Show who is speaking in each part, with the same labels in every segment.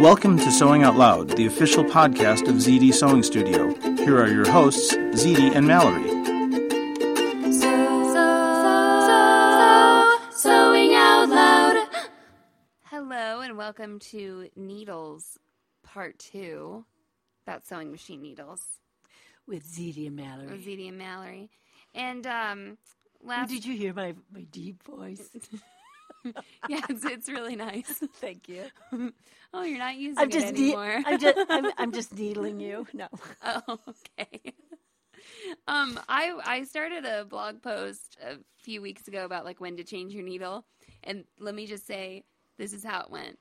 Speaker 1: Welcome to Sewing Out Loud, the official podcast of ZD Sewing Studio. Here are your hosts, ZD and Mallory.
Speaker 2: Sewing Out Loud. Hello, and welcome to Needles Part 2 about sewing machine needles
Speaker 3: with ZD and
Speaker 2: with
Speaker 3: Mallory.
Speaker 2: ZD and Mallory. And um, last.
Speaker 3: Did you hear my, my deep voice?
Speaker 2: yeah, it's, it's really nice.
Speaker 3: Thank you.
Speaker 2: oh, you're not using
Speaker 3: I'm
Speaker 2: it
Speaker 3: just ne-
Speaker 2: anymore.
Speaker 3: I'm just I'm, I'm just needling you. No.
Speaker 2: Oh, okay. Um, I I started a blog post a few weeks ago about like when to change your needle, and let me just say this is how it went.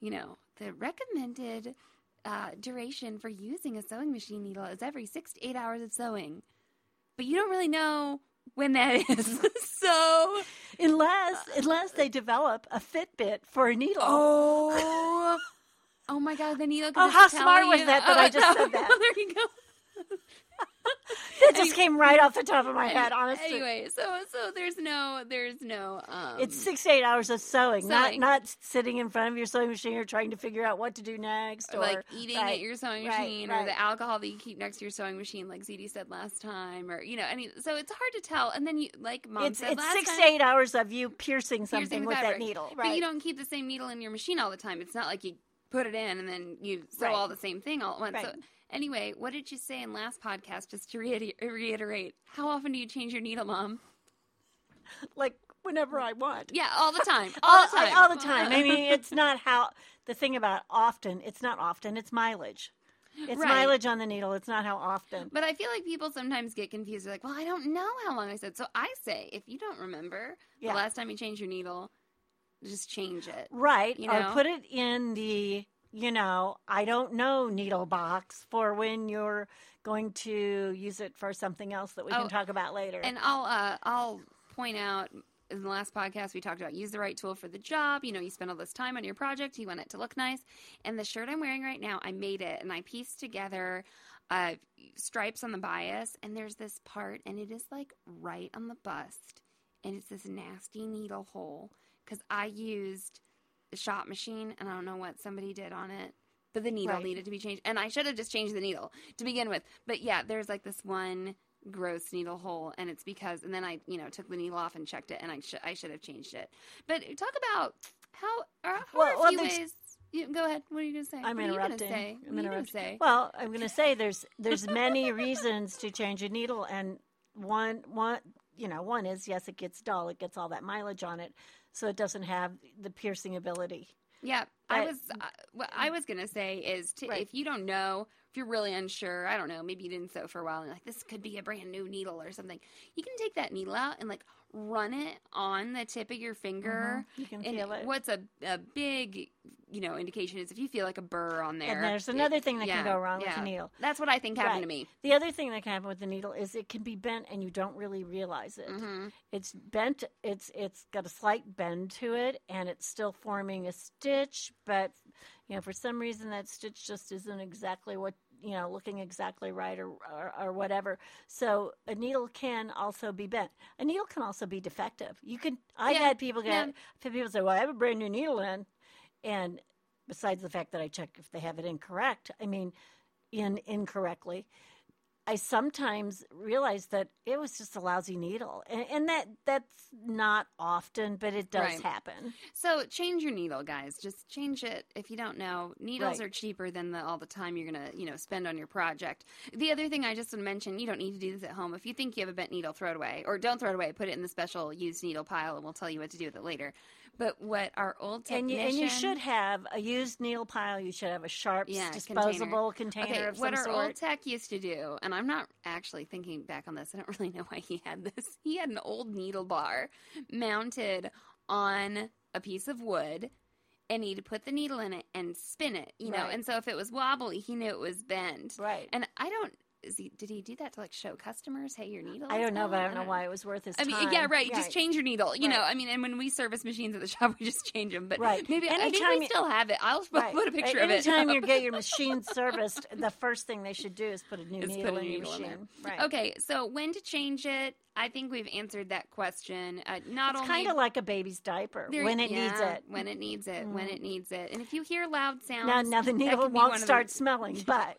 Speaker 2: You know, the recommended uh, duration for using a sewing machine needle is every six to eight hours of sewing, but you don't really know when that is. so,
Speaker 3: Unless uh, unless they develop a Fitbit for a needle.
Speaker 2: oh, oh my God, the needle.
Speaker 3: Oh, how smart was
Speaker 2: you-
Speaker 3: that that
Speaker 2: Oh,
Speaker 3: I just
Speaker 2: no, oh,
Speaker 3: said that?
Speaker 2: no, there you go.
Speaker 3: That just came right off the top of my head. Honestly,
Speaker 2: Anyway, so so there's no there's no um
Speaker 3: it's six to eight hours of sewing,
Speaker 2: Sewing.
Speaker 3: not not sitting in front of your sewing machine or trying to figure out what to do next, or
Speaker 2: like eating
Speaker 3: right,
Speaker 2: at your sewing
Speaker 3: right,
Speaker 2: machine or the alcohol that you keep next to your sewing machine like ZD said last time or you know any so it's hard to tell and then you like mom
Speaker 3: It's
Speaker 2: said
Speaker 3: it's
Speaker 2: last
Speaker 3: six
Speaker 2: time,
Speaker 3: to eight hours of you piercing
Speaker 2: piercing
Speaker 3: something
Speaker 2: the
Speaker 3: with that needle,
Speaker 2: but you don't keep the same needle in your machine all the time it's not like you put it in and then you sew
Speaker 3: Right.
Speaker 2: all the same thing all at once so anyway what did you say in last podcast just to reiter- reiterate how often do you change your needle mom
Speaker 3: like whenever I want.
Speaker 2: yeah all the time all the time
Speaker 3: all the time. I mean, it's not how the thing about often. It's not often. It's mileage. It's
Speaker 2: Right.
Speaker 3: mileage on the needle. It's not how often.
Speaker 2: But I feel like people sometimes get confused. They're like, well, I don't know how long I said. So I say, if you don't remember
Speaker 3: Yeah.
Speaker 2: the last time you changed your needle, just change it.
Speaker 3: Right.
Speaker 2: You
Speaker 3: or
Speaker 2: know?
Speaker 3: put it in the you know I don't know needle box for when you're going to use it for something else that we
Speaker 2: Oh,
Speaker 3: can talk about later.
Speaker 2: And I'll uh, I'll point out in the last podcast we talked about use the right tool for the job. You know, you spend all this time on your project, you want it to look nice. And the shirt I'm wearing right now, I made it and I pieced together uh, stripes on the bias, and there's this part, and it is like right on the bust, and it's this nasty needle hole because I used the shop machine, and I don't know what somebody did on it. But the needle
Speaker 3: Right.
Speaker 2: needed to be changed, and I should have just changed the needle to begin with. But yeah, there's like this one gross needle hole, and it's because, and then I, you know, took the needle off and checked it, and I should, I should have changed it. But talk about how, or how
Speaker 3: Well-
Speaker 2: are
Speaker 3: well,
Speaker 2: ways. You, go ahead. What are you gonna say?
Speaker 3: I'm
Speaker 2: what
Speaker 3: interrupting.
Speaker 2: Are you gonna say?
Speaker 3: I'm
Speaker 2: you gonna
Speaker 3: interrupting.
Speaker 2: say?
Speaker 3: Well, I'm going to say there's there's many reasons to change a needle, and one one you know one is yes, it gets dull, it gets all that mileage on it, so it doesn't have the piercing ability.
Speaker 2: Yeah, I was. Uh, what I was gonna say is, to,
Speaker 3: Right.
Speaker 2: if you don't know, if you're really unsure, I don't know, maybe you didn't sew for a while, and you're like this could be a brand new needle or something. You can take that needle out and like run it on the tip of your finger.
Speaker 3: You can
Speaker 2: And
Speaker 3: feel it.
Speaker 2: what's a, a big, you know, indication is if you feel like a burr on there.
Speaker 3: And there's
Speaker 2: it-
Speaker 3: another thing that
Speaker 2: yeah,
Speaker 3: can go wrong with
Speaker 2: yeah.
Speaker 3: a needle.
Speaker 2: That's what I think happened to me.
Speaker 3: The other thing that can happen with the needle is it can be bent and you don't really realize it.
Speaker 2: hmm
Speaker 3: It's bent. It's it's got a slight bend to it, and it's still forming a stitch. But you know, for some reason, that stitch just isn't exactly what you know, looking exactly right or or, or whatever. So a needle can also be bent. A needle can also be defective. You can. I've
Speaker 2: Yeah,
Speaker 3: had people get.
Speaker 2: yeah.
Speaker 3: People say, "Well, I have a brand new needle in," and besides the fact that I check if they have it incorrect, I mean, in incorrectly. I sometimes realize that it was just a lousy needle, and, and that that's not often, but it does
Speaker 2: Right.
Speaker 3: happen.
Speaker 2: So change your needle, guys. Just change it. If you don't know, needles
Speaker 3: Right.
Speaker 2: are cheaper than the, all the time you're gonna, you know, spend on your project. The other thing I just want to mention, you don't need to do this at home. If you think you have a bent needle, throw it away, or don't throw it away. Put it in the special used needle pile, and we'll tell you what to do with it later. But what our old
Speaker 3: And you, and you should have a used needle pile. You should have a sharp,
Speaker 2: Yeah,
Speaker 3: disposable container,
Speaker 2: Okay,
Speaker 3: of
Speaker 2: what our
Speaker 3: sort.
Speaker 2: old tech used to do, and I'm not actually thinking back on this. I don't really know why he had this. He had an old needle bar mounted on a piece of wood, and he'd put the needle in it and spin it. You know,
Speaker 3: Right.
Speaker 2: and so if it was wobbly, he knew it was bent.
Speaker 3: right.
Speaker 2: And I don't. Is he, did he do that to like show customers, hey, your needle?
Speaker 3: I don't know, but I don't know why it was worth his
Speaker 2: I mean,
Speaker 3: time.
Speaker 2: yeah, right. Just change your needle. You know, I mean, and when we service machines at the shop, we just change them. But
Speaker 3: Right.
Speaker 2: maybe I think
Speaker 3: Anytime
Speaker 2: we still have it. I'll
Speaker 3: Right.
Speaker 2: put a picture
Speaker 3: A-
Speaker 2: of it.
Speaker 3: Anytime you get your machine serviced, the first thing they should do is put a new
Speaker 2: Is put
Speaker 3: needle
Speaker 2: a
Speaker 3: in your
Speaker 2: needle in
Speaker 3: machine. Right.
Speaker 2: Okay, so when to change it? I think we've answered that question. Uh, not
Speaker 3: It's
Speaker 2: only
Speaker 3: kind of like a baby's diaper when it needs it.
Speaker 2: When it needs it, when it needs it. And if you hear loud sounds,
Speaker 3: Now, now the needle
Speaker 2: could be one
Speaker 3: won't
Speaker 2: the-
Speaker 3: start smelling, but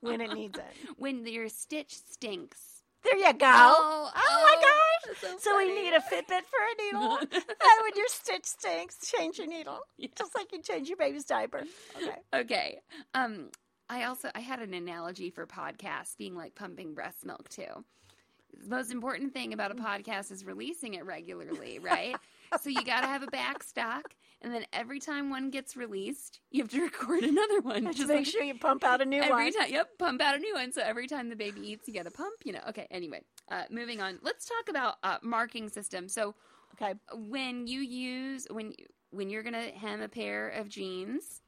Speaker 3: when it needs it.
Speaker 2: when your stitch stinks.
Speaker 3: There you go.
Speaker 2: Oh,
Speaker 3: my
Speaker 2: oh,
Speaker 3: gosh. So,
Speaker 2: so
Speaker 3: we need a Fitbit for a needle. and when your stitch stinks, change your needle. Just like you change your baby's diaper. Okay.
Speaker 2: Okay. Um, I also I had an analogy for podcasts being like pumping breast milk too. The most important thing about a podcast is releasing it regularly, right? so you got to have a back stock, and then every time one gets released, you have to record another one.
Speaker 3: Just make
Speaker 2: like-
Speaker 3: sure you pump out a new
Speaker 2: every
Speaker 3: one.
Speaker 2: time, yep, pump out a new one. So every time the baby eats, you got to pump. You know. Okay. Anyway, uh, moving on. Let's talk about uh, marking system. So
Speaker 3: Okay.
Speaker 2: when you use when you, when you're gonna hem a pair of jeans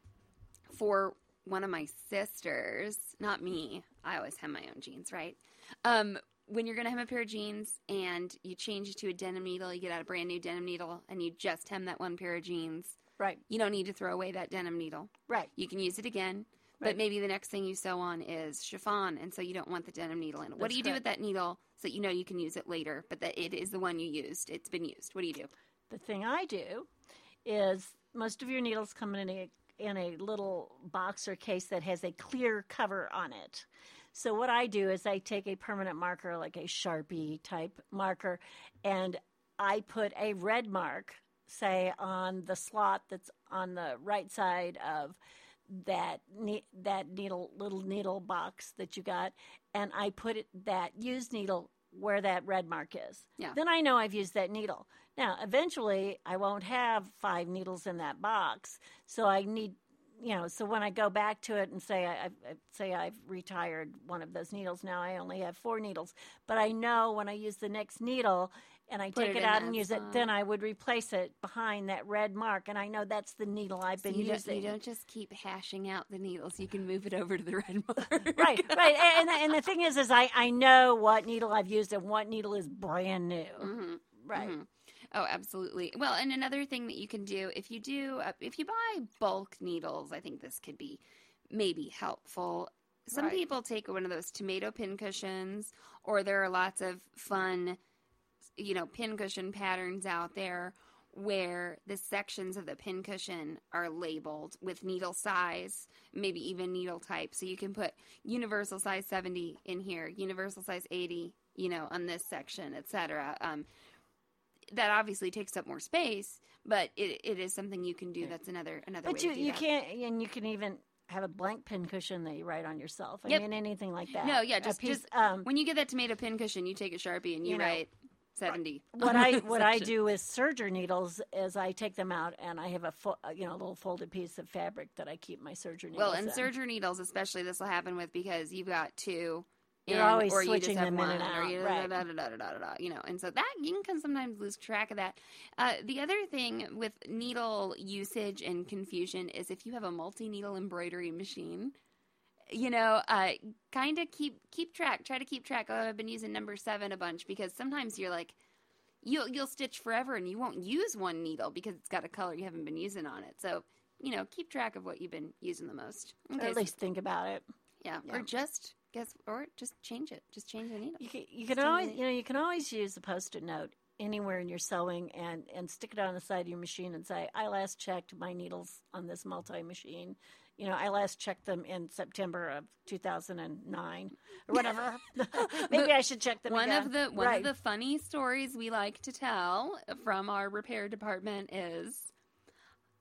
Speaker 2: for one of my sisters, not me. I always hem my own jeans, right? Um, when you're gonna hem a pair of jeans and you change it to a denim needle, you get out a brand new denim needle and you just hem that one pair of jeans.
Speaker 3: Right.
Speaker 2: You don't need to throw away that denim needle.
Speaker 3: Right.
Speaker 2: You can use it again.
Speaker 3: Right.
Speaker 2: But maybe the next thing you sew on is chiffon, and so you don't want the denim needle in it. What
Speaker 3: That's
Speaker 2: do you do with that needle so that you know you can use it later, but that it is the one you used? It's been used. What do you do?
Speaker 3: The thing I do is most of your needles come in a in a little box or case that has a clear cover on it. So what I do is I take a permanent marker like a Sharpie type marker and I put a red mark say on the slot that's on the right side of that ne- that needle little needle box that you got and I put it that used needle where that red mark is.
Speaker 2: Yeah.
Speaker 3: Then I know I've used that needle. Now, eventually I won't have five needles in that box, so I need you know, so when I go back to it and say I, I say I've retired one of those needles, now I only have four needles. But I know when I use the next needle and I
Speaker 2: Put
Speaker 3: take
Speaker 2: it
Speaker 3: it, out and use
Speaker 2: spot.
Speaker 3: it, then I would replace it behind that red mark, and I know that's the needle I've been
Speaker 2: you, don't,
Speaker 3: using.
Speaker 2: you don't just keep hashing out the needles. You can move it over to the red mark.
Speaker 3: right, right. And, and the thing is, is I, I know what needle I've used and what needle is brand new.
Speaker 2: Mhm,
Speaker 3: Right.
Speaker 2: mhm. Oh, absolutely. Well, and another thing that you can do if you do uh, if you buy bulk needles, I think this could be maybe helpful. Some
Speaker 3: Right.
Speaker 2: people take one of those tomato pin cushions, or there are lots of fun, you know, pin cushion patterns out there where the sections of the pin cushion are labeled with needle size, maybe even needle type. So you can put universal size 70 in here, universal size 80, you know, on this section, etc. Um, that obviously takes up more space, but it, it is something you can do. That's another another
Speaker 3: But
Speaker 2: way
Speaker 3: you,
Speaker 2: to do
Speaker 3: you
Speaker 2: that.
Speaker 3: can't, and you can even have a blank pin cushion that you write on yourself. I
Speaker 2: Yep.
Speaker 3: mean, anything like that.
Speaker 2: No, yeah, just
Speaker 3: piece-
Speaker 2: just
Speaker 3: um,
Speaker 2: when you get that tomato pin cushion, you take a sharpie and you,
Speaker 3: You know,
Speaker 2: write seventy.
Speaker 3: what I what I do with serger needles is I take them out and I have a fo- you know a little folded piece of fabric that I keep my serger needles.
Speaker 2: Well, and
Speaker 3: in.
Speaker 2: serger needles, especially, this will happen with because you've got two.
Speaker 3: You're
Speaker 2: in,
Speaker 3: always
Speaker 2: or you
Speaker 3: switching them in and
Speaker 2: one,
Speaker 3: out,
Speaker 2: you
Speaker 3: right.
Speaker 2: da, da, da, you know, and so that you can sometimes lose track of that. Uh, the other thing with needle usage and confusion is if you have a multi needle embroidery machine, you know, uh, kind of keep keep track. Try to keep track. Oh, I've been using number seven a bunch because sometimes you're like, you'll you'll stitch forever and you won't use one needle because it's got a color you haven't been using on it. So you know, keep track of what you've been using the most.
Speaker 3: or
Speaker 2: Okay,
Speaker 3: at
Speaker 2: so-
Speaker 3: least think about it.
Speaker 2: yeah,
Speaker 3: yeah.
Speaker 2: or just guess, or just change it. Just change the needle.
Speaker 3: You can, you can always you know you can always use a post-it note anywhere in your sewing and and stick it on the side of your machine and say, "I last checked my needles on this multi machine." You know, I last checked them in September of 2009 or whatever. Maybe I should check them
Speaker 2: one
Speaker 3: again.
Speaker 2: of the one
Speaker 3: Right.
Speaker 2: of the funny stories we like to tell from our repair department is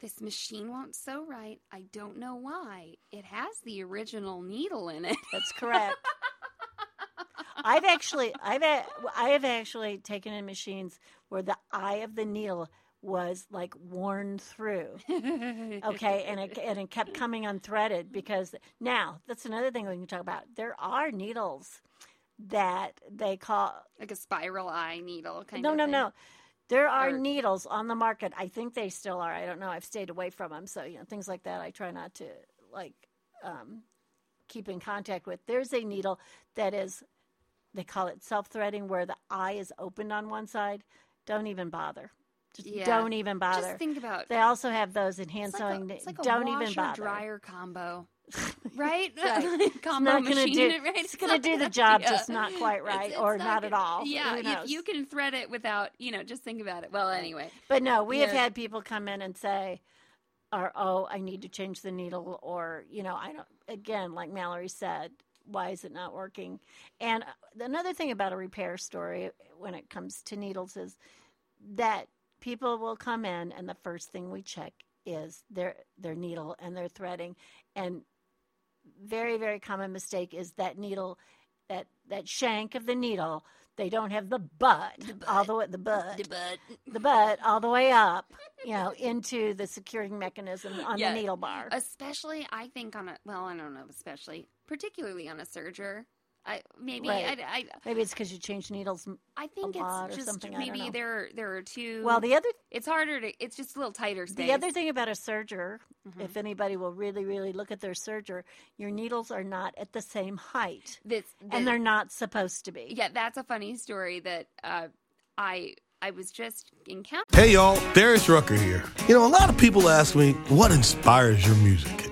Speaker 2: this machine won't sew right. I don't know why. It has the original needle in it.
Speaker 3: That's correct. I've actually, I've, I have actually taken in machines where the eye of the needle was like worn through. Okay, and it and it kept coming unthreaded because now that's another thing we can talk about. There are needles that they call
Speaker 2: like a spiral eye needle kind
Speaker 3: no,
Speaker 2: of
Speaker 3: no,
Speaker 2: thing.
Speaker 3: no. There are
Speaker 2: Or-
Speaker 3: needles on the market. I think they still are. I don't know. I've stayed away from them, so you know things like that. I try not to like um, keep in contact with. There's a needle that is they call it self-threading, where the eye is opened on one side. Don't even bother. Just
Speaker 2: Yeah.
Speaker 3: don't even bother.
Speaker 2: Just think about
Speaker 3: they also have those in hand
Speaker 2: it's like,
Speaker 3: sewing.
Speaker 2: a, it's like a
Speaker 3: don't
Speaker 2: washer
Speaker 3: even bother.
Speaker 2: dryer combo, right?
Speaker 3: Right.
Speaker 2: combo
Speaker 3: not gonna
Speaker 2: machine,
Speaker 3: do-
Speaker 2: right?
Speaker 3: it's gonna do the job,
Speaker 2: yeah.
Speaker 3: just not quite right,
Speaker 2: It's-
Speaker 3: or
Speaker 2: it's
Speaker 3: not at all.
Speaker 2: Yeah, if you can thread it without, you know, just think about it. Well, anyway,
Speaker 3: But no, we have had people come in and say, or, oh, I need to change the needle, or, you know, I don't, again, like Mallory said, why is it not working? And uh, another thing about a repair story when it comes to needles is that people will come in and the first thing we check is their their needle and their threading and very very common mistake is that needle that that shank of the needle they don't have the butt, all the way the butt
Speaker 2: but
Speaker 3: the butt all the way up, you know, into the securing mechanism on
Speaker 2: Yeah.
Speaker 3: the needle bar.
Speaker 2: especially I think on a well, I don't know, especially particularly on a serger. I maybe
Speaker 3: Right.
Speaker 2: I, I
Speaker 3: Maybe it's because you changed needles.
Speaker 2: I think
Speaker 3: lot
Speaker 2: it's just
Speaker 3: something,
Speaker 2: maybe there there are two.
Speaker 3: Well, the other
Speaker 2: it's harder to. It's just a little tighter space.
Speaker 3: the other thing about a serger,
Speaker 2: Mhm.
Speaker 3: if anybody will really really look at their serger, your needles are not at the same height,
Speaker 2: this,
Speaker 3: and they're not supposed to be.
Speaker 2: yeah, that's a funny story that uh, I I was just encountering.
Speaker 4: Hey y'all, Darius Rucker here. You know, a lot of people ask me, what inspires your music?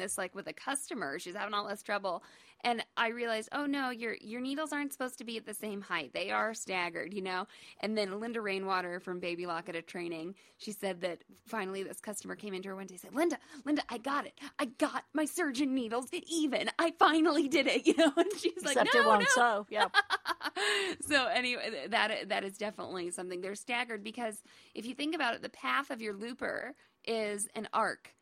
Speaker 2: this like with a customer. She's having all this trouble, and I realized, oh no, your your needles aren't supposed to be at the same height. They are staggered, you know. And then Linda Rainwater from Baby Locket Training, she said that finally this customer came into her one day and said, Linda, Linda, I got it. I got my serger needles even. I finally did it, you know. And she's like,
Speaker 3: Except
Speaker 2: no,
Speaker 3: it won't
Speaker 2: no.
Speaker 3: sew. Yeah.
Speaker 2: so anyway, that that is definitely something. They're staggered because if you think about it, the path of your looper is an arc.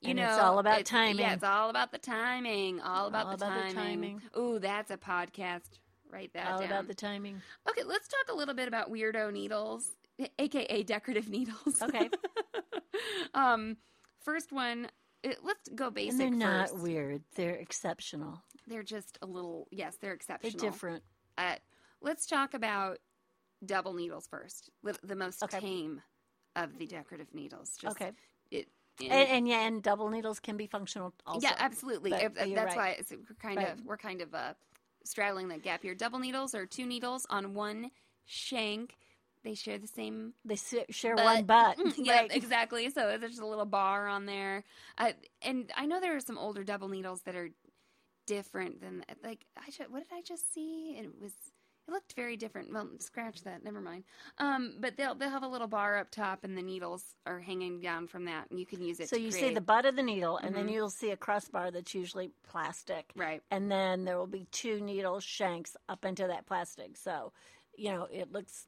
Speaker 2: You
Speaker 3: And
Speaker 2: know,
Speaker 3: it's all about
Speaker 2: it's-
Speaker 3: timing.
Speaker 2: Yeah, it's all about the timing. All about,
Speaker 3: All
Speaker 2: the,
Speaker 3: about the
Speaker 2: timing.
Speaker 3: timing.
Speaker 2: Ooh, that's a podcast. Write that
Speaker 3: All
Speaker 2: down.
Speaker 3: about the timing.
Speaker 2: Okay, let's talk a little bit about weirdo needles, aka decorative needles.
Speaker 3: Okay.
Speaker 2: um, first one. It, let's go basic
Speaker 3: and they're not weird. They're exceptional.
Speaker 2: They're just a little. Yes, they're exceptional.
Speaker 3: They're different.
Speaker 2: Uh, let's talk about double needles first. The, the most
Speaker 3: Okay.
Speaker 2: tame of the decorative needles. Just
Speaker 3: Okay. And, and yeah, and double needles can be functional also.
Speaker 2: yeah, absolutely.
Speaker 3: But-
Speaker 2: If-
Speaker 3: but
Speaker 2: that's
Speaker 3: right.
Speaker 2: why it's, we're kind
Speaker 3: Right.
Speaker 2: of we're kind of uh, straddling that gap here. Double needles are two needles on one shank. They share the same
Speaker 3: They share
Speaker 2: butt.
Speaker 3: one butt.
Speaker 2: Yeah, exactly. So there's a little bar on there, uh, and I know there are some older double needles that are different than like I what did I just see? It was it looked very different. Well, scratch that. Never mind. Um, but they'll they'll have a little bar up top, and the needles are hanging down from that, and you can use it.
Speaker 3: So you see the butt of the needle, and then
Speaker 2: Mhm.
Speaker 3: you'll see a crossbar that's usually plastic.
Speaker 2: right.
Speaker 3: And then there will be two needle shanks up into that plastic. So, you know, it looks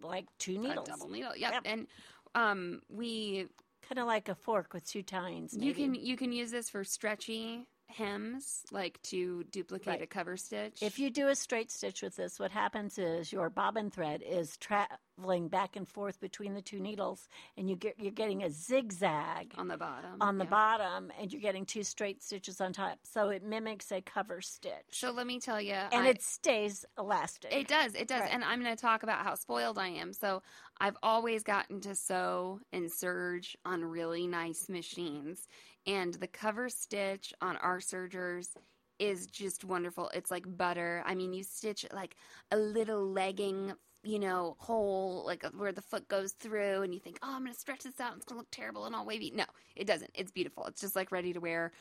Speaker 3: like two
Speaker 2: a
Speaker 3: needles.
Speaker 2: double needle. Yep.
Speaker 3: Yep.
Speaker 2: And um, we
Speaker 3: kind of like a fork with two tines.
Speaker 2: You can you can use this for stretchy hems, like to duplicate
Speaker 3: Right.
Speaker 2: a cover stitch.
Speaker 3: If you do a straight stitch with this, what happens is your bobbin thread is traveling back and forth between the two needles, and you get you're getting a zigzag
Speaker 2: on the bottom,
Speaker 3: on the
Speaker 2: yeah.
Speaker 3: bottom, and you're getting two straight stitches on top. So it mimics a cover stitch,
Speaker 2: So let me tell you,
Speaker 3: and
Speaker 2: I,
Speaker 3: it stays elastic.
Speaker 2: It does. It does.
Speaker 3: Right.
Speaker 2: And I'm going to talk about how spoiled I am. So I've always gotten to sew and serge on really nice machines. And the cover stitch on our sergers is just wonderful. It's like butter. I mean, you stitch like a little legging, you know, hole, like uh, where the foot goes through, and you think, oh, I'm going to stretch this out. It's going to look terrible and all wavy. No, it doesn't. It's beautiful. It's just like ready to wear.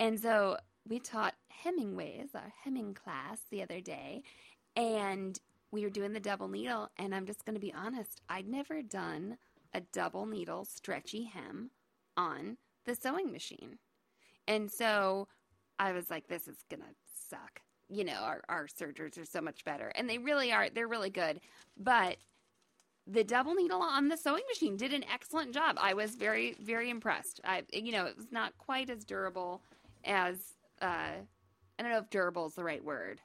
Speaker 2: And so we taught Hemingway's, our hemming class, the other day, and we were doing the double needle. And I'm just going to be honest, I'd never done a double needle stretchy hem on the sewing machine. And so I was like, this is going to suck. You know, our, our sergers are so much better. And they really are. They're really good. But the double needle on the sewing machine did an excellent job. I was very, very impressed. I, you know, it was not quite as durable as, uh, I don't know if durable is the right word,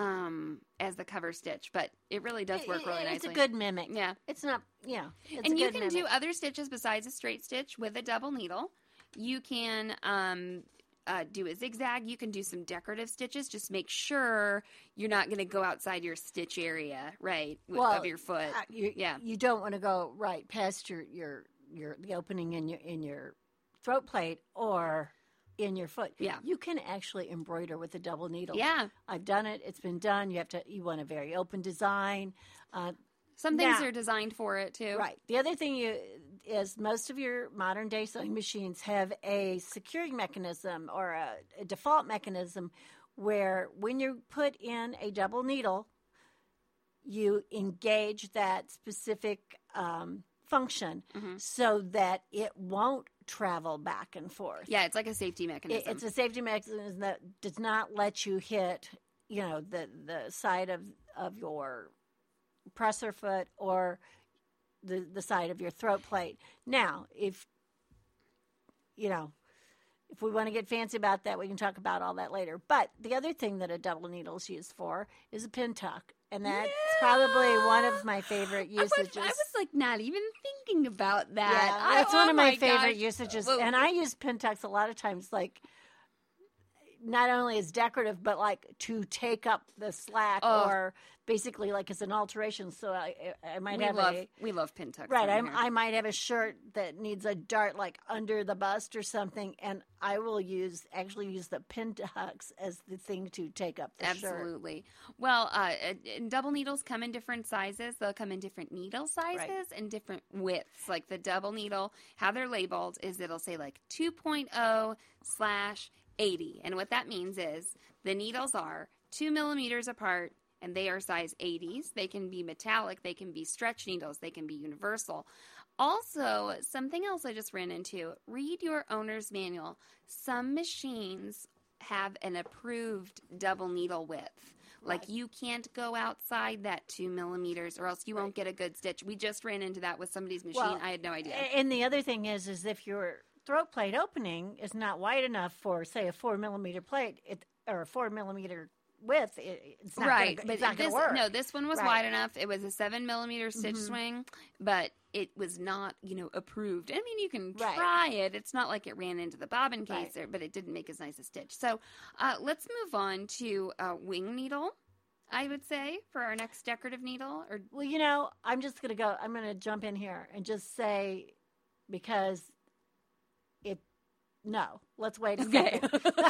Speaker 2: um, as the cover stitch, but it really does work really nicely.
Speaker 3: It's a good mimic.
Speaker 2: Yeah.
Speaker 3: It's not, yeah. It's
Speaker 2: and you can do other stitches besides a straight stitch with a double needle. You can um, uh, do a zigzag. You can do some decorative stitches. Just make sure you're not going to go outside your stitch area, right, w-
Speaker 3: Well,
Speaker 2: of your foot.
Speaker 3: Uh, you,
Speaker 2: yeah.
Speaker 3: you don't want to go right past your your your the opening in your in your throat plate or in your foot.
Speaker 2: Yeah.
Speaker 3: you can actually embroider with a double needle.
Speaker 2: Yeah.
Speaker 3: I've done it. It's been done. You have to. You want a very open design. Uh,
Speaker 2: Some things
Speaker 3: Now-
Speaker 2: are designed for it too.
Speaker 3: Right. The other thing you, is most of your modern day sewing machines have a securing mechanism or a, a default mechanism where when you put in a double needle, you engage that specific um, function
Speaker 2: Mm-hmm.
Speaker 3: so that it won't travel back and forth.
Speaker 2: Yeah, it's like a safety
Speaker 3: It-
Speaker 2: mechanism.
Speaker 3: it's a safety mechanism that does not let you hit, you know, the the side of of your presser foot or the the side of your throat plate. Now, if you know, if we want to get fancy about that, we can talk about all that later. But the other thing that a double needle is used for is a pin tuck, and that's probably one of my favorite
Speaker 2: I was,
Speaker 3: usages.
Speaker 2: I was like not even thinking about that.
Speaker 3: Yeah,
Speaker 2: I-
Speaker 3: that's one
Speaker 2: oh
Speaker 3: of my, oh
Speaker 2: my
Speaker 3: favorite
Speaker 2: gosh.
Speaker 3: usages,
Speaker 2: Well,
Speaker 3: and I use pin tucks a lot of times, like not only as decorative, but like to take up the slack,
Speaker 2: Oh.
Speaker 3: or basically like as an alteration. So I, I might
Speaker 2: we
Speaker 3: have
Speaker 2: love
Speaker 3: a
Speaker 2: we love pin tucks.
Speaker 3: right. I'm. I might have a shirt that needs a dart like under the bust or something, and I will use actually use the pin tucks as the thing to take up the shirt.
Speaker 2: Absolutely. Well, uh, double needles come in different sizes. They'll come in different needle sizes and different widths. Like the double needle, how they're labeled is it'll say like 2.0 slash 80. And what that means is the needles are two millimeters apart and they are size 80s. They can be metallic, they can be stretch needles, they can be universal. Also, something else I just ran into read your owner's manual. Some machines have an approved double needle width. Like you can't go outside that two millimeters, or else you won't get a good stitch. We just ran into that with somebody's machine.
Speaker 3: Well,
Speaker 2: I had no idea.
Speaker 3: And the other thing is, is if your throat plate opening is not wide enough for, say, a four millimeter plate, it or a four millimeter width, it, it's not
Speaker 2: right,
Speaker 3: gonna,
Speaker 2: but
Speaker 3: not
Speaker 2: this
Speaker 3: going to work.
Speaker 2: no, this one was
Speaker 3: Right.
Speaker 2: wide enough. It was a seven millimeter stitch
Speaker 3: Mhm.
Speaker 2: swing, but it was not, you know, approved. I mean, you can
Speaker 3: Right.
Speaker 2: try it. It's not like it ran into the bobbin
Speaker 3: Right.
Speaker 2: case, there, but it didn't make as nice a stitch. So, uh, let's move on to uh, wing needle. I would say for our next decorative needle, or
Speaker 3: Well, you know, I'm just going to go. I'm going to jump in here and just say because. No, let's wait a
Speaker 2: Okay.
Speaker 3: second.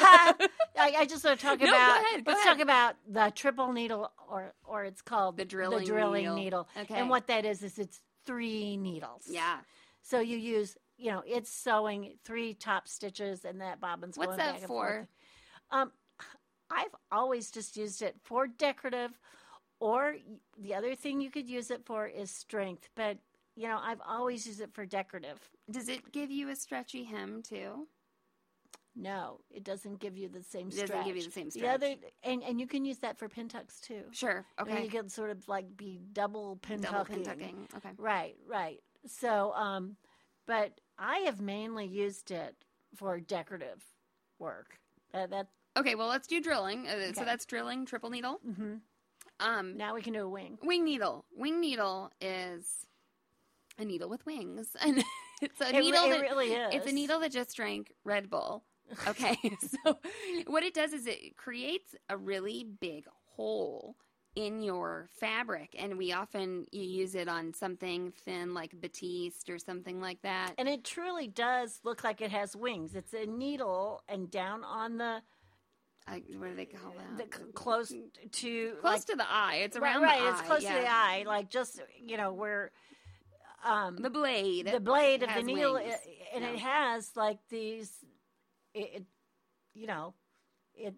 Speaker 3: I, I just want to talk
Speaker 2: No, go
Speaker 3: about.
Speaker 2: ahead, go
Speaker 3: let's
Speaker 2: ahead.
Speaker 3: talk about the triple needle, or or it's called
Speaker 2: The drilling
Speaker 3: the drilling
Speaker 2: needle.
Speaker 3: needle.
Speaker 2: Okay.
Speaker 3: And what that is is it's three needles.
Speaker 2: yeah,
Speaker 3: So you use, you know, it's sewing three top stitches, and that bobbin's
Speaker 2: What's
Speaker 3: going
Speaker 2: that
Speaker 3: back and
Speaker 2: for?
Speaker 3: forth. Um, I've always just used it for decorative, or the other thing you could use it for is strength. But you know, I've always used it for decorative.
Speaker 2: does it give you a stretchy hem too?
Speaker 3: No, it doesn't give you the same
Speaker 2: It doesn't give you the same
Speaker 3: The other, and and you can use that for pin tucks too.
Speaker 2: Sure. Okay.
Speaker 3: you can sort of like be double pin
Speaker 2: Double
Speaker 3: tucking.
Speaker 2: pin tucking. Okay.
Speaker 3: Right, right. So, um, but I have mainly used it for decorative work. That, that
Speaker 2: Okay, well, let's do drilling. Uh, So that's drilling, triple needle.
Speaker 3: Mm-hmm.
Speaker 2: Um,
Speaker 3: now we can do a wing.
Speaker 2: wing needle. Wing needle is a needle with wings, and it's a
Speaker 3: It,
Speaker 2: needle
Speaker 3: it
Speaker 2: that
Speaker 3: really is.
Speaker 2: it's a needle that just drank Red Bull. Okay, so what it does is it creates a really big hole in your fabric, and we often you use it on something thin like batiste or something like that.
Speaker 3: And it truly does look like it has wings. It's a needle, and down on the,
Speaker 2: I, what do they call
Speaker 3: the
Speaker 2: that?
Speaker 3: c- close to
Speaker 2: Close
Speaker 3: like,
Speaker 2: to the eye. It's
Speaker 3: right,
Speaker 2: around
Speaker 3: right,
Speaker 2: the
Speaker 3: it's close
Speaker 2: yeah.
Speaker 3: to the eye, like just you know where um,
Speaker 2: The blade.
Speaker 3: the blade of the needle,
Speaker 2: wings.
Speaker 3: and
Speaker 2: Yeah.
Speaker 3: it has like these, it, it you know, it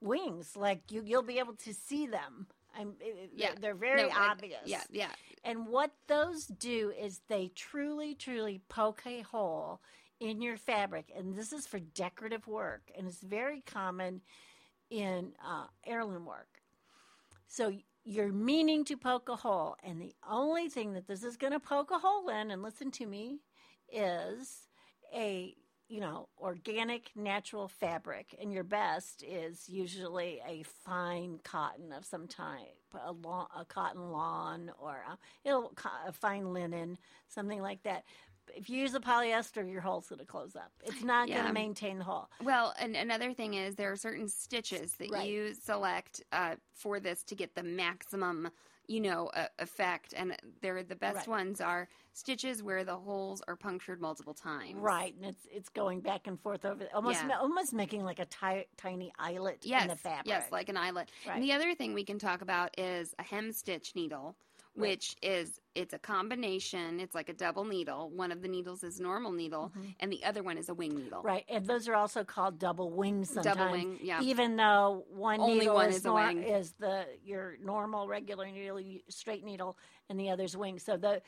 Speaker 3: wings. Like you, you'll be able to see them. I'm,
Speaker 2: Yeah.
Speaker 3: they're very
Speaker 2: No, I-
Speaker 3: obvious.
Speaker 2: Yeah, yeah.
Speaker 3: And what those do is they truly, truly poke a hole in your fabric. And this is for decorative work. And it's very common in uh, heirloom work. So you're meaning to poke a hole. And the only thing that this is going to poke a hole in, and listen to me, is a you know organic natural fabric and your best is usually a fine cotton of some type a, lawn, a cotton lawn or a, it'll, a fine linen something like that. If you use a polyester your hole's going to close up. It's not going to maintain the hole.
Speaker 2: Well, and another thing is there are certain stitches that
Speaker 3: Right.
Speaker 2: you select uh, for this to get the maximum, you know, uh, effect. And they're the best
Speaker 3: Right.
Speaker 2: ones are stitches where the holes are punctured multiple times.
Speaker 3: right and it's it's going back and forth over almost
Speaker 2: Yeah.
Speaker 3: ma- almost making like a ti- tiny eyelet
Speaker 2: Yes.
Speaker 3: in the fabric
Speaker 2: Yes, like an eyelet.
Speaker 3: Right.
Speaker 2: And the other thing we can talk about is a hem stitch needle.
Speaker 3: Right.
Speaker 2: Which is it's a combination. It's like a double needle. One of the needles is normal needle, and the other one is a wing needle.
Speaker 3: Mm-hmm. Right, and those are also called double wings sometimes.
Speaker 2: Double wing, yeah.
Speaker 3: Even though one
Speaker 2: Only
Speaker 3: needle
Speaker 2: one
Speaker 3: is,
Speaker 2: is
Speaker 3: nor- is the your normal regular needle, straight needle, and the other's wing. So the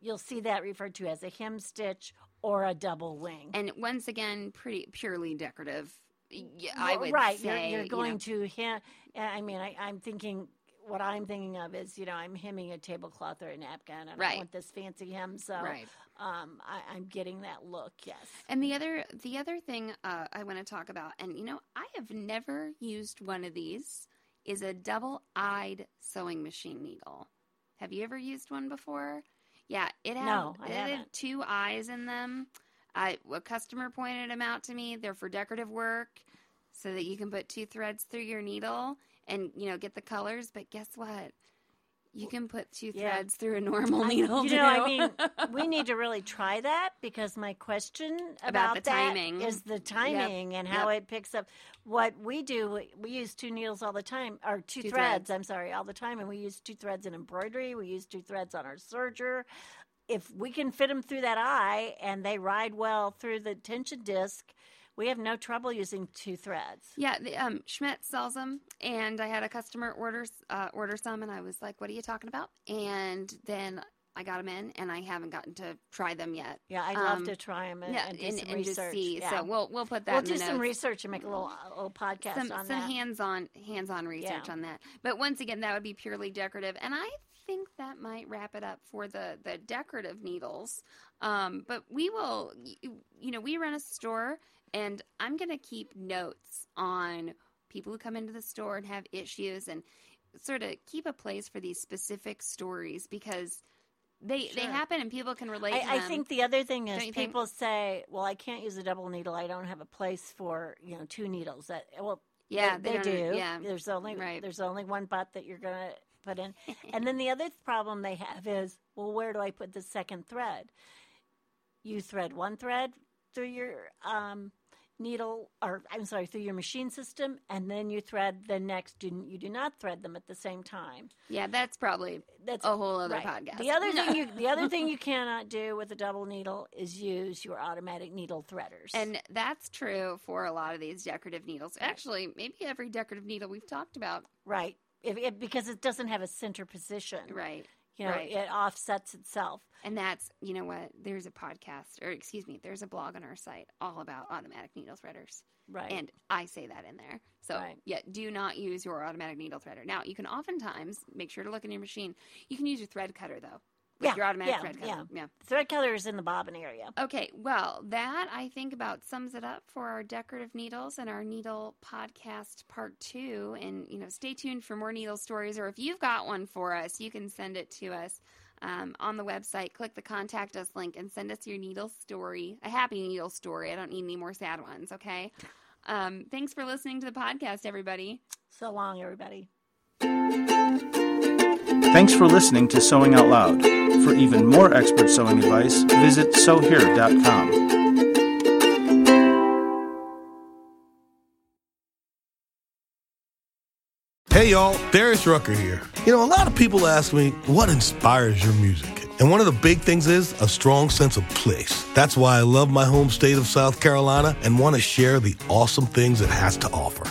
Speaker 3: you'll see that referred to as a hem stitch or a double wing.
Speaker 2: And once again, pretty purely decorative. Yeah, I would
Speaker 3: right.
Speaker 2: say
Speaker 3: you're,
Speaker 2: you
Speaker 3: you're going
Speaker 2: know,
Speaker 3: to hem. I mean, I, I'm thinking. What I'm thinking of is, you know, I'm hemming a tablecloth or a napkin, and I
Speaker 2: Right.
Speaker 3: want this fancy hem. So,
Speaker 2: Right.
Speaker 3: um, I, I'm getting that look. Yes.
Speaker 2: And the other the other thing uh, I want to talk about, and you know, I have never used one of these, is a double eyed sewing machine needle. Have you ever used one before? Yeah, it had,
Speaker 3: No, I
Speaker 2: it had two eyes in them. I a customer pointed them out to me. They're for decorative work, so that you can put two threads through your needle and you know get the colors. But guess what? You can put two
Speaker 3: Yeah.
Speaker 2: threads through a normal
Speaker 3: I-
Speaker 2: needle.
Speaker 3: you know, I mean, we need to really try that because my question about,
Speaker 2: About the
Speaker 3: that
Speaker 2: timing.
Speaker 3: is the timing and how it picks up. What we do, we- we use two needles all the time, or two,
Speaker 2: Two
Speaker 3: threads,
Speaker 2: threads.
Speaker 3: I'm sorry, all the time, and we use two threads in embroidery. We use two threads on our serger. If we can fit them through that eye and they ride well through the tension disc, we have no trouble using two threads.
Speaker 2: Yeah, the, um, Schmetz sells them, and I had a customer order uh, order some, and I was like, "What are you talking about?" And then I got them in, and I haven't gotten to try them yet.
Speaker 3: Yeah, I'd love
Speaker 2: Um,
Speaker 3: to try them and,
Speaker 2: Yeah,
Speaker 3: and do
Speaker 2: and,
Speaker 3: some
Speaker 2: and just
Speaker 3: research.
Speaker 2: see.
Speaker 3: Yeah.
Speaker 2: So we'll we'll put that.
Speaker 3: we'll do some research and make a little a little podcast
Speaker 2: some
Speaker 3: on
Speaker 2: some
Speaker 3: that.
Speaker 2: hands on hands on research
Speaker 3: Yeah.
Speaker 2: on that. But once again, that would be purely decorative, and I think that might wrap it up for the the decorative needles. Um, but we will, you know, we run a store, and I'm going to keep notes on people who come into the store and have issues, and sort of keep a place for these specific stories because they they happen and people can relate. to
Speaker 3: I, I think the other thing is
Speaker 2: you think?
Speaker 3: people say, "Well, I can't use a double needle. I don't have a place for you know two needles." That well,
Speaker 2: yeah,
Speaker 3: they, they
Speaker 2: don't-
Speaker 3: do.
Speaker 2: Yeah,
Speaker 3: there's only
Speaker 2: Right.
Speaker 3: there's only one butt that you're gonna put in, and then the other problem they have is, well, where do I put the second thread? You thread one thread through your um, needle, or I'm sorry, through your machine system, and then you thread the next. Do, you do not thread them at the same time.
Speaker 2: yeah, that's probably
Speaker 3: That's
Speaker 2: a whole other
Speaker 3: Right.
Speaker 2: podcast.
Speaker 3: The other thing you the other thing you cannot do with a double needle is use your automatic needle threaders.
Speaker 2: And that's true for a lot of these decorative needles. Actually, maybe every decorative needle we've talked about.
Speaker 3: right, if, if, because it doesn't have a center position.
Speaker 2: Right.
Speaker 3: You know,
Speaker 2: right.
Speaker 3: it offsets itself.
Speaker 2: And that's, you know what? There's a podcast, or excuse me, there's a blog on our site all about automatic needle threaders.
Speaker 3: Right.
Speaker 2: And I say that in there. So,
Speaker 3: Right.
Speaker 2: yeah, do not use your automatic needle threader. Now, you can oftentimes make sure to look in your machine. You can use your thread cutter, though. Like
Speaker 3: Yeah,
Speaker 2: your automatic
Speaker 3: yeah,
Speaker 2: thread
Speaker 3: yeah.
Speaker 2: cutter. Yeah.
Speaker 3: Thread cutter is in the bobbin area.
Speaker 2: Okay, well, that I think about sums it up for our decorative needles and our needle podcast part two. And, you know, stay tuned for more needle stories, or if you've got one for us, you can send it to us um, on the website. Click the contact us link and send us your needle story, a happy needle story. I don't need any more sad ones, okay? Um, thanks for listening to the podcast, everybody.
Speaker 3: So long, everybody.
Speaker 1: Thanks for listening to Sewing Out Loud. For even more expert sewing advice, visit sewhere.com.
Speaker 4: Hey y'all, Darius Rucker here. You know, a lot of people ask me, what inspires your music? And one of the big things is a strong sense of place. That's why I love my home state of South Carolina and want to share the awesome things it has to offer.